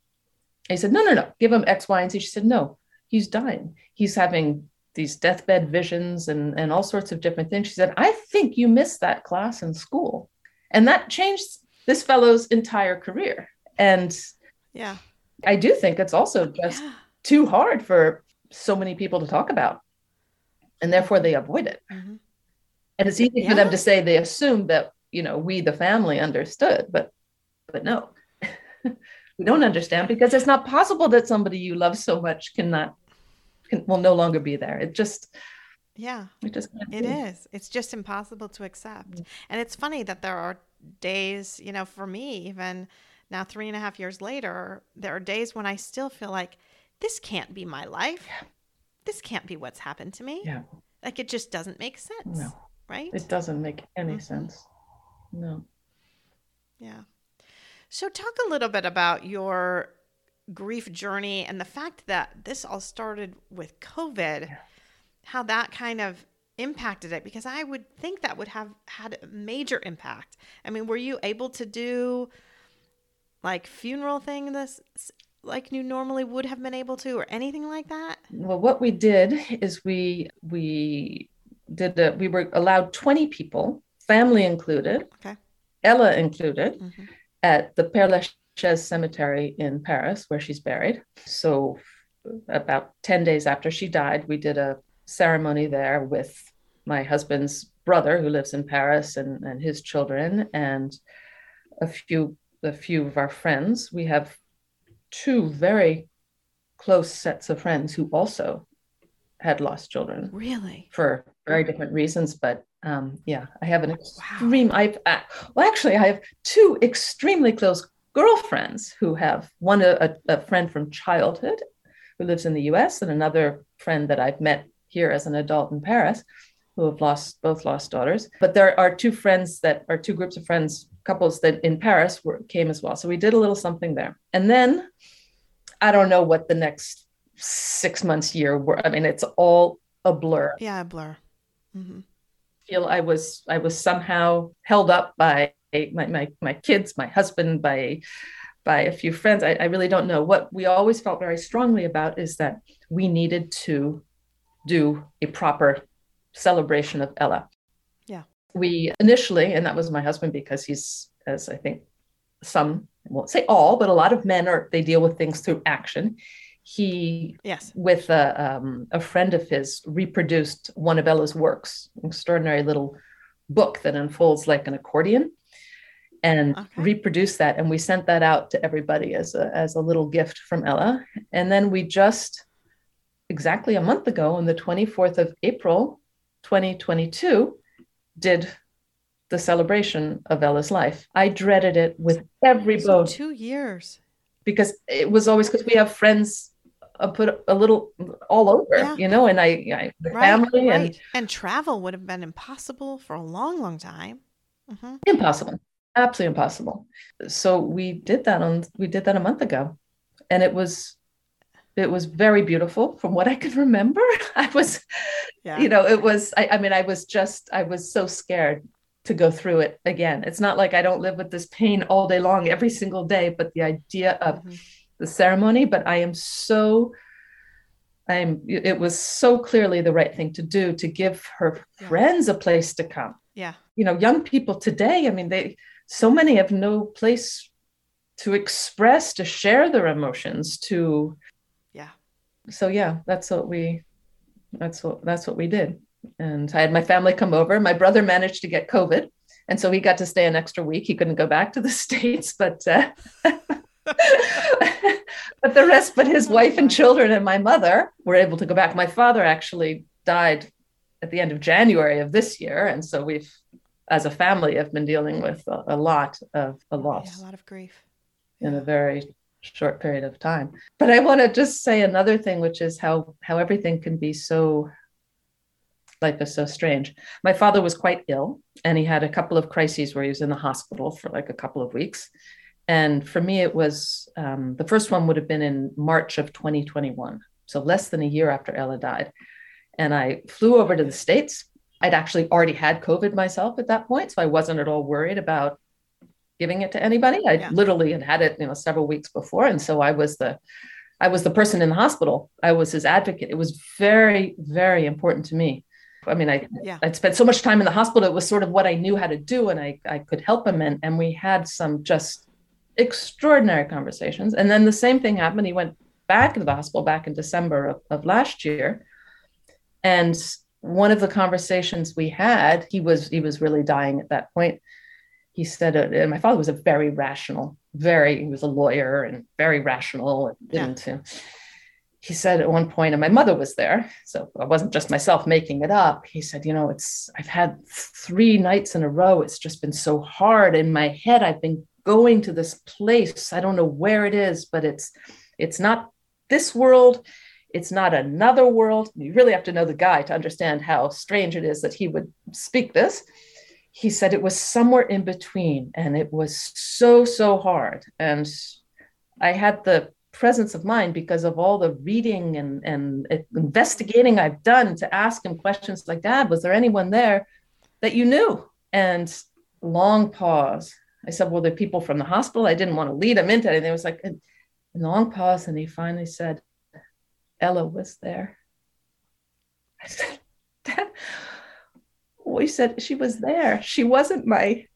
he said, no, no, no, give him X, Y, and Z. She said, no, he's dying. He's having these deathbed visions and, and all sorts of different things. She said, I think you missed that class in school. And that changed this fellow's entire career. And yeah, I do think it's also just yeah. too hard for so many people to talk about. And therefore they avoid it. Mm-hmm. And it's easy yeah. for them to say they assume that, you know, we the family understood, but but no. We don't understand because it's not possible that somebody you love so much cannot can, will no longer be there. It just yeah, it just it is. It's just impossible to accept. Mm-hmm. And it's funny that there are days, you know, for me, even now three and a half years later, there are days when I still feel like this can't be my life. Yeah. This can't be what's happened to me. Yeah. Like it just doesn't make sense. No. Right? It doesn't make any mm-hmm. sense. No. Yeah. So, talk a little bit about your grief journey and the fact that this all started with COVID, yeah. how that kind of impacted it, because I would think that would have had a major impact. I mean, were you able to do like funeral thing this like you normally would have been able to or anything like that well what we did is we we did we were allowed 20 people family included okay ella included mm-hmm at the Père Lachaise Cemetery in Paris, where she's buried. So, about 10 days after she died, we did a ceremony there with my husband's brother, who lives in Paris, and, and his children, and a few a few of our friends. We have two very close sets of friends who also had lost children. Really? For very different reasons, but um, yeah, I have an extreme. Wow. I've uh, well, actually, I have two extremely close girlfriends who have one a, a friend from childhood who lives in the U.S. and another friend that I've met here as an adult in Paris who have lost both lost daughters. But there are two friends that are two groups of friends couples that in Paris were, came as well. So we did a little something there. And then I don't know what the next six months, year were. I mean, it's all a blur. Yeah, a blur. Mm-hmm. Feel I was I was somehow held up by my my my kids, my husband, by by a few friends. I, I really don't know. What we always felt very strongly about is that we needed to do a proper celebration of Ella. Yeah. We initially, and that was my husband because he's, as I think some, I won't say all, but a lot of men are, they deal with things through action. He, yes, with a, um, a friend of his, reproduced one of Ella's works, an extraordinary little book that unfolds like an accordion and okay. reproduced that and we sent that out to everybody as a as a little gift from Ella and then we just exactly a month ago on the 24th of April 2022 did the celebration of Ella's life. I dreaded it with every bone. Two years. Because it was always because we have friends uh, put a little all over, yeah. you know, and I, I the right, family right. and and travel would have been impossible for a long, long time. Mm-hmm. Impossible, absolutely impossible. So we did that on we did that a month ago, and it was it was very beautiful from what I can remember. I was, yeah. you know, it was, I, I, mean, I was just, I was so scared to go through it again. It's not like I don't live with this pain all day long, every single day, but the idea of mm-hmm. the ceremony, but I am so, I'm, it was so clearly the right thing to do to give her yeah. friends a place to come. Yeah. You know, young people today, I mean, they, so many have no place to express, to share their emotions, to, Yeah. so yeah, that's what we that's what that's what we did. And I had my family come over. My brother managed to get COVID, and so he got to stay an extra week. He couldn't go back to the states, but uh, but the rest, but his wife and children and my mother were able to go back. My father actually died at the end of January of this year, and so we've, as a family, have been dealing with a, a lot of a loss, yeah, a lot of grief in a very short period of time. But I want to just say another thing, which is how how everything can be so life is so strange. My father was quite ill, and he had a couple of crises where he was in the hospital for like a couple of weeks. And for me, it was um, the first one would have been in March of 2021, so less than a year after Ella died. And I flew over to the States. I'd actually already had COVID myself at that point, so I wasn't at all worried about giving it to anybody. I yeah. literally had had it, you know, several weeks before, and so I was the, I was the person in the hospital. I was his advocate. It was very, very important to me. I mean, I yeah. I'd spent so much time in the hospital. It was sort of what I knew how to do, and I I could help him. And and we had some just extraordinary conversations. And then the same thing happened. He went back to the hospital back in December of, of last year, and one of the conversations we had, he was he was really dying at that point he said, uh, and my father was a very rational, very, he was a lawyer and very rational. And didn't, yeah. He said at one point, and my mother was there, so I wasn't just myself making it up. He said, you know, it's, I've had three nights in a row. It's just been so hard in my head. I've been going to this place. I don't know where it is, but it's, it's not this world. It's not another world. You really have to know the guy to understand how strange it is that he would speak this he said it was somewhere in between and it was so so hard and i had the presence of mind because of all the reading and, and uh, investigating i've done to ask him questions like dad was there anyone there that you knew? And long pause. I said well the people from the hospital? I didn't want to lead him into anything. It was like a long pause and he finally said ella was there. I said dad we said she was there. She wasn't my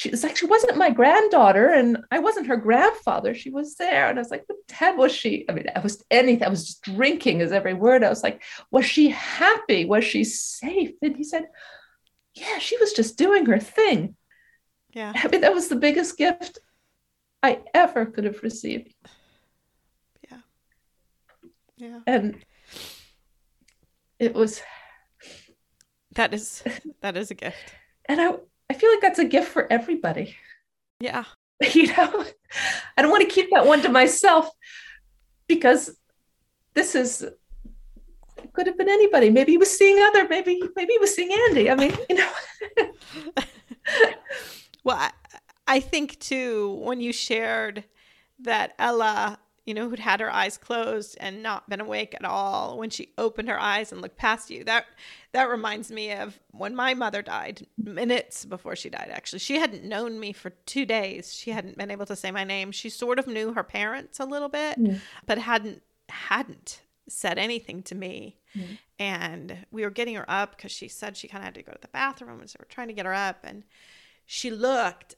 she was like she wasn't my granddaughter and I wasn't her grandfather. She was there. And I was like, what the hell was she? I mean, I was anything, I was just drinking as every word. I was like, was she happy? Was she safe? And he said, Yeah, she was just doing her thing. Yeah. I mean, that was the biggest gift I ever could have received. Yeah. Yeah. And it was that is that is a gift. And I I feel like that's a gift for everybody. Yeah. You know, I don't want to keep that one to myself because this is could have been anybody. Maybe he was seeing other. Maybe maybe he was seeing Andy. I mean, you know. well, I, I think too when you shared that Ella, you know, who'd had her eyes closed and not been awake at all, when she opened her eyes and looked past you, that that reminds me of when my mother died, minutes before she died actually. She hadn't known me for 2 days. She hadn't been able to say my name. She sort of knew her parents a little bit, mm. but hadn't hadn't said anything to me. Mm. And we were getting her up because she said she kind of had to go to the bathroom. And so we're trying to get her up. And she looked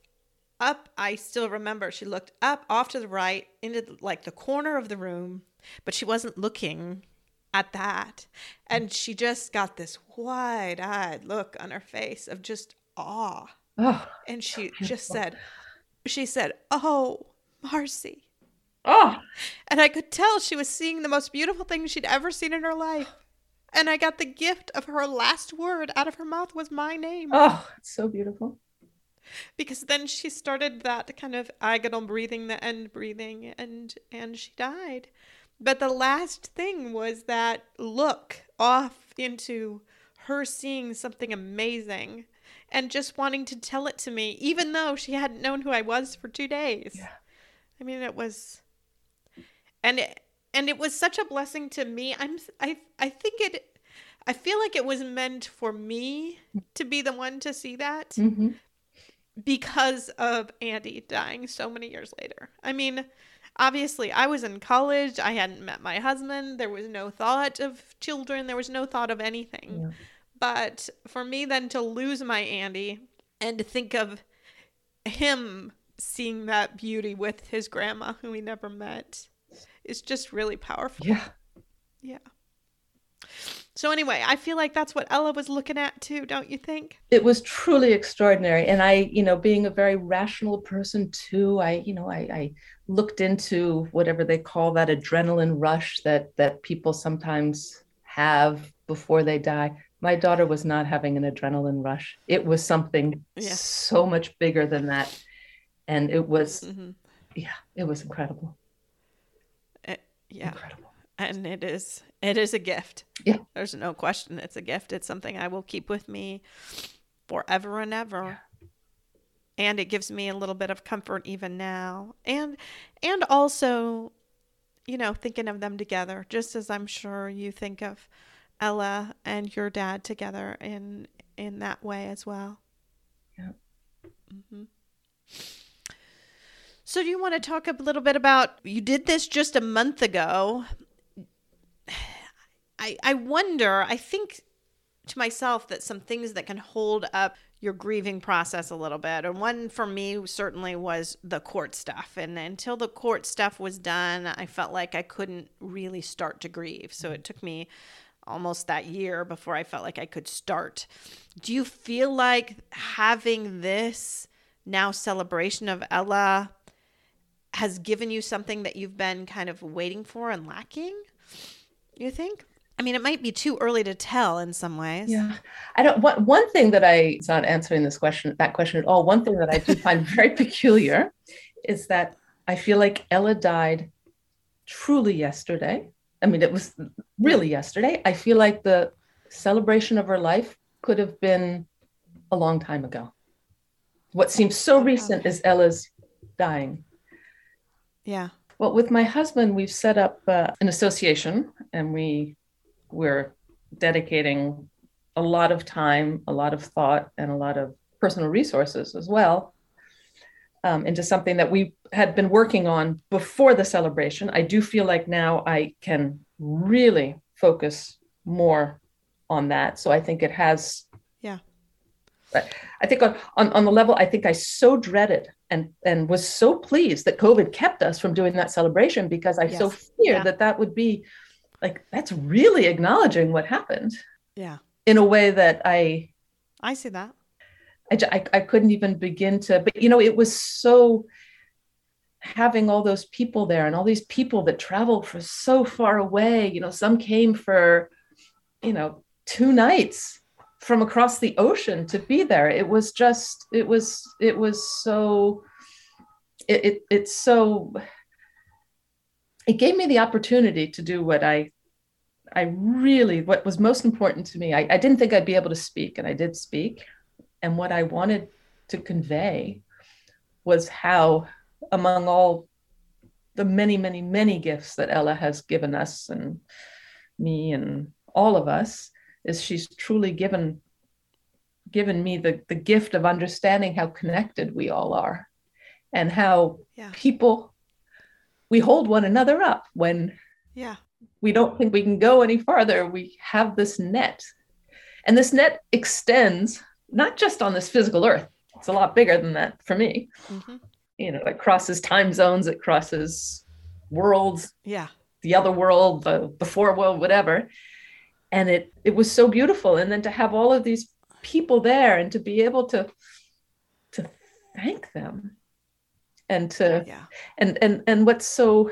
up. I still remember she looked up off to the right into like the corner of the room, but she wasn't looking at that. And she just got this wide eyed look on her face of just awe. Oh, and she just said, she said, Oh, Marcy. Oh. And I could tell she was seeing the most beautiful thing she'd ever seen in her life. And I got the gift of her last word out of her mouth was my name. Oh, it's so beautiful. Because then she started that kind of agonal breathing, the end breathing, and and she died. But the last thing was that look off into her seeing something amazing and just wanting to tell it to me, even though she hadn't known who I was for two days. Yeah. I mean, it was and it, and it was such a blessing to me. I'm I I think it I feel like it was meant for me to be the one to see that mm-hmm. Because of Andy dying so many years later. I mean, obviously I was in college, I hadn't met my husband, there was no thought of children, there was no thought of anything. Yeah. But for me then to lose my Andy and to think of him seeing that beauty with his grandma who he never met is just really powerful. Yeah. Yeah. So anyway, I feel like that's what Ella was looking at too, don't you think? It was truly extraordinary. And I, you know, being a very rational person too, I, you know, I, I looked into whatever they call that adrenaline rush that that people sometimes have before they die. My daughter was not having an adrenaline rush. It was something yeah. so much bigger than that. And it was mm-hmm. yeah, it was incredible yeah incredible and it is it is a gift yeah there's no question it's a gift it's something i will keep with me forever and ever yeah. and it gives me a little bit of comfort even now and and also you know thinking of them together just as i'm sure you think of ella and your dad together in in that way as well yeah mm-hmm. So, do you want to talk a little bit about you did this just a month ago? I I wonder, I think to myself that some things that can hold up your grieving process a little bit. And one for me certainly was the court stuff. And until the court stuff was done, I felt like I couldn't really start to grieve. So it took me almost that year before I felt like I could start. Do you feel like having this now celebration of Ella has given you something that you've been kind of waiting for and lacking? You think? I mean, it might be too early to tell in some ways. Yeah. I don't one one thing that I it's not answering this question that question at all. One thing that I do find very peculiar is that I feel like Ella died truly yesterday. I mean, it was really yesterday. I feel like the celebration of her life could have been a long time ago. What seems so recent is Ella's dying. Yeah. Well, with my husband, we've set up uh, an association, and we we're dedicating a lot of time, a lot of thought, and a lot of personal resources as well um, into something that we had been working on before the celebration. I do feel like now I can really focus more on that. So I think it has. Yeah. I think on, on, on the level, I think I so dreaded and and was so pleased that COVID kept us from doing that celebration because I yes. so feared yeah. that that would be like that's really acknowledging what happened. Yeah. In a way that I I see that. I, I, I couldn't even begin to but you know it was so having all those people there and all these people that traveled for so far away you know some came for you know two nights from across the ocean to be there it was just it was it was so it, it it's so it gave me the opportunity to do what i i really what was most important to me I, I didn't think i'd be able to speak and i did speak and what i wanted to convey was how, among all the many, many, many gifts that Ella has given us and me and all of us, is she's truly given given me the, the gift of understanding how connected we all are and how yeah. people we hold one another up. When yeah. we don't think we can go any farther we have this net. And this net extends not just on this physical earth. It's a lot bigger than that for me. Mm-hmm. you know it crosses time zones it crosses worlds yeah. the other world the before world whatever. And it it was so beautiful. And then to have all of these people there and to be able to to thank them and to yeah. and and and what's so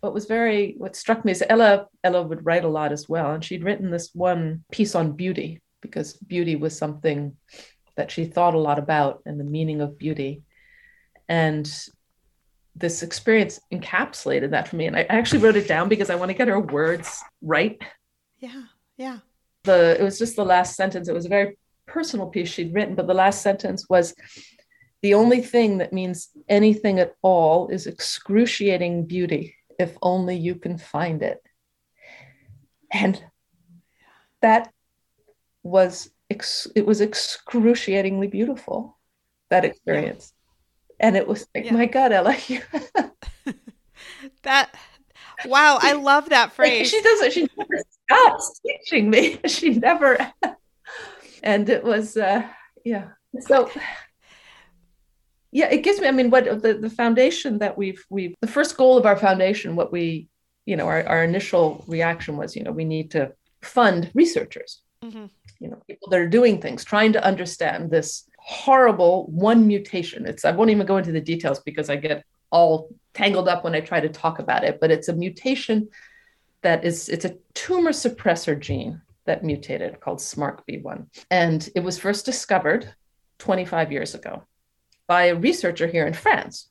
what was very what struck me is ella ella would write a lot as well and she'd written this one piece on beauty because beauty was something that she thought a lot about and the meaning of beauty and this experience encapsulated that for me and i actually wrote it down because i want to get her words right yeah yeah the it was just the last sentence. It was a very personal piece she'd written, but the last sentence was the only thing that means anything at all is excruciating beauty if only you can find it. And that was ex- it was excruciatingly beautiful that experience. Yeah. And it was like, yeah. my God, Ella. that wow, I love that phrase. She doesn't. She never stops teaching me. She never. and it was, uh, yeah. So, yeah, it gives me. I mean, what the the foundation that we've we've the first goal of our foundation, what we, you know, our our initial reaction was, you know, we need to fund researchers. Mm-hmm. You know, people that are doing things, trying to understand this horrible one mutation. It's I won't even go into the details because I get all tangled up when I try to talk about it, but it's a mutation that is it's a tumor suppressor gene that mutated called SMARCB1. And it was first discovered 25 years ago by a researcher here in France.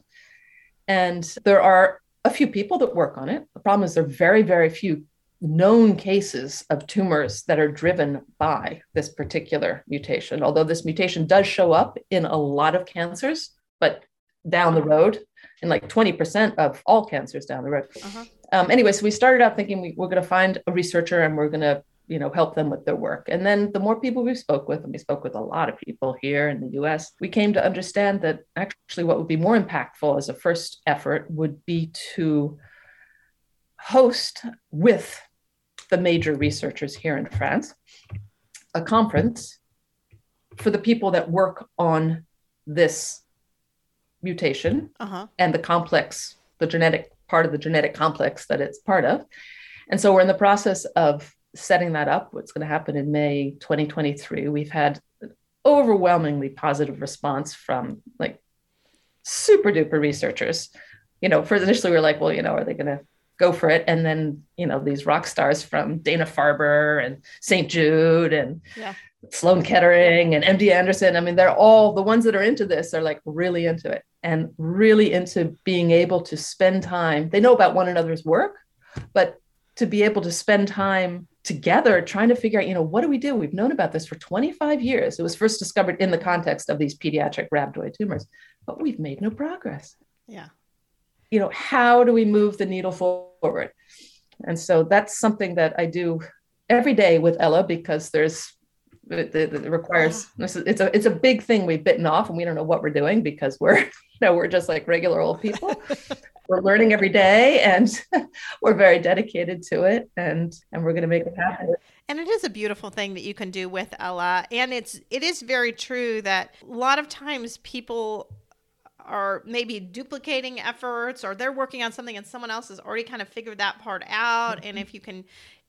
And there are a few people that work on it. The problem is there are very, very few known cases of tumors that are driven by this particular mutation, although this mutation does show up in a lot of cancers, but down the road, in like 20% of all cancers down the road. Uh-huh. Um, anyway, so we started out thinking we, we're going to find a researcher and we're going to you know help them with their work and then the more people we spoke with and we spoke with a lot of people here in the us we came to understand that actually what would be more impactful as a first effort would be to host with the major researchers here in france a conference for the people that work on this mutation uh-huh. and the complex, the genetic part of the genetic complex that it's part of. And so we're in the process of setting that up. What's going to happen in May 2023. We've had overwhelmingly positive response from like super duper researchers. You know, first initially we were like, well, you know, are they going to go for it? And then, you know, these rock stars from Dana Farber and St. Jude and yeah. Sloan Kettering and MD Anderson. I mean, they're all the ones that are into this are like really into it and really into being able to spend time. They know about one another's work, but to be able to spend time together trying to figure out, you know, what do we do? We've known about this for 25 years. It was first discovered in the context of these pediatric rhabdoid tumors, but we've made no progress. Yeah. You know, how do we move the needle forward? And so that's something that I do every day with Ella because there's it, it, it requires yeah. it's a it's a big thing we've bitten off and we don't know what we're doing because we're you know we're just like regular old people we're learning every day and we're very dedicated to it and and we're going to make it happen. And it is a beautiful thing that you can do with ella. And it's it is very true that a lot of times people are maybe duplicating efforts or they're working on something and someone else has already kind of figured that part out. Mm-hmm. and if you can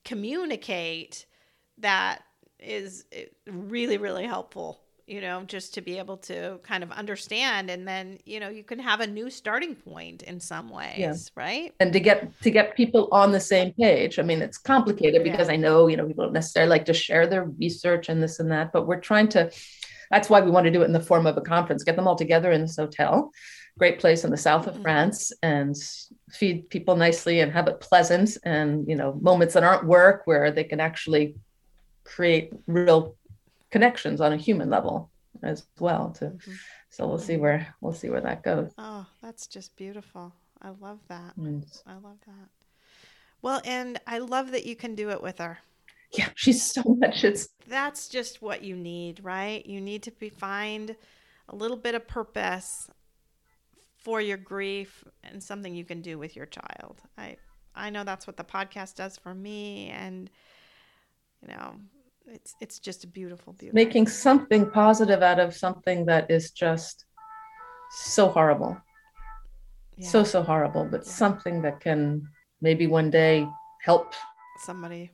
communicate that is really really helpful you know just to be able to kind of understand and then you know you can have a new starting point in some ways yeah. right and to get to get people on the same page i mean it's complicated because yeah. i know you know people don't necessarily like to share their research and this and that but we're trying to that's why we want to do it in the form of a conference get them all together in this hotel great place in the south of mm-hmm. france and feed people nicely and have it pleasant and you know moments that aren't work where they can actually create real connections on a human level as well. To mm-hmm. so we'll see where we'll see where that goes. Oh, that's just beautiful. I love that. Mm. I love that. Well, and I love that you can do it with her. Yeah, she's so much. It's that's just what you need, right? You need to be find a little bit of purpose for your grief and something you can do with your child. I I know that's what the podcast does for me and you know, it's it's just a beautiful beautiful making something positive out of something that is just so horrible. Yeah. So so horrible, but yeah. something that can maybe one day help somebody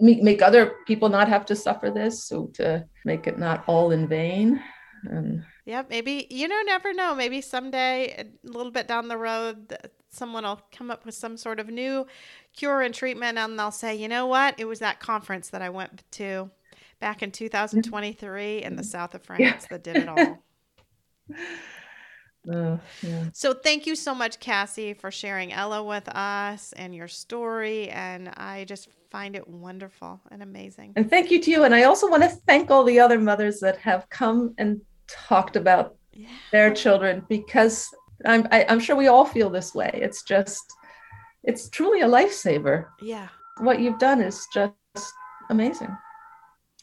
make, make other people not have to suffer this so to make it not all in vain and yeah, maybe you know, never know. Maybe someday, a little bit down the road, someone will come up with some sort of new cure and treatment, and they'll say, you know what? It was that conference that I went to back in 2023 in the south of France yeah. that did it all. Uh, yeah. So thank you so much, Cassie, for sharing Ella with us and your story. And I just find it wonderful and amazing. And thank you to you. And I also want to thank all the other mothers that have come and talked about yeah. their children because I'm I, am i am sure we all feel this way. It's just it's truly a lifesaver. Yeah. What you've done is just amazing.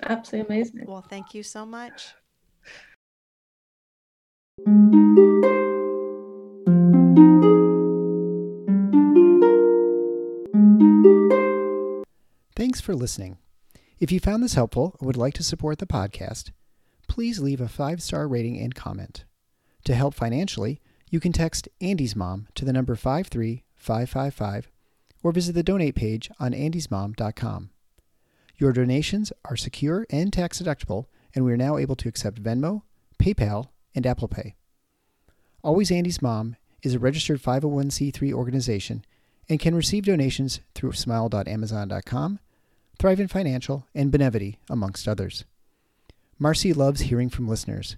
Absolutely amazing. Well, thank you so much. Thanks for listening. If you found this helpful or would like to support the podcast, please leave a five star rating and comment. To help financially, you can text Andy's Mom to the number 53555 or visit the donate page on andysmom.com. Your donations are secure and tax deductible, and we are now able to accept Venmo, PayPal, and Apple Pay. Always Andy's Mom is a registered 501c3 organization and can receive donations through smile.amazon.com, Thrivent Financial, and Benevity, amongst others. Marcy loves hearing from listeners.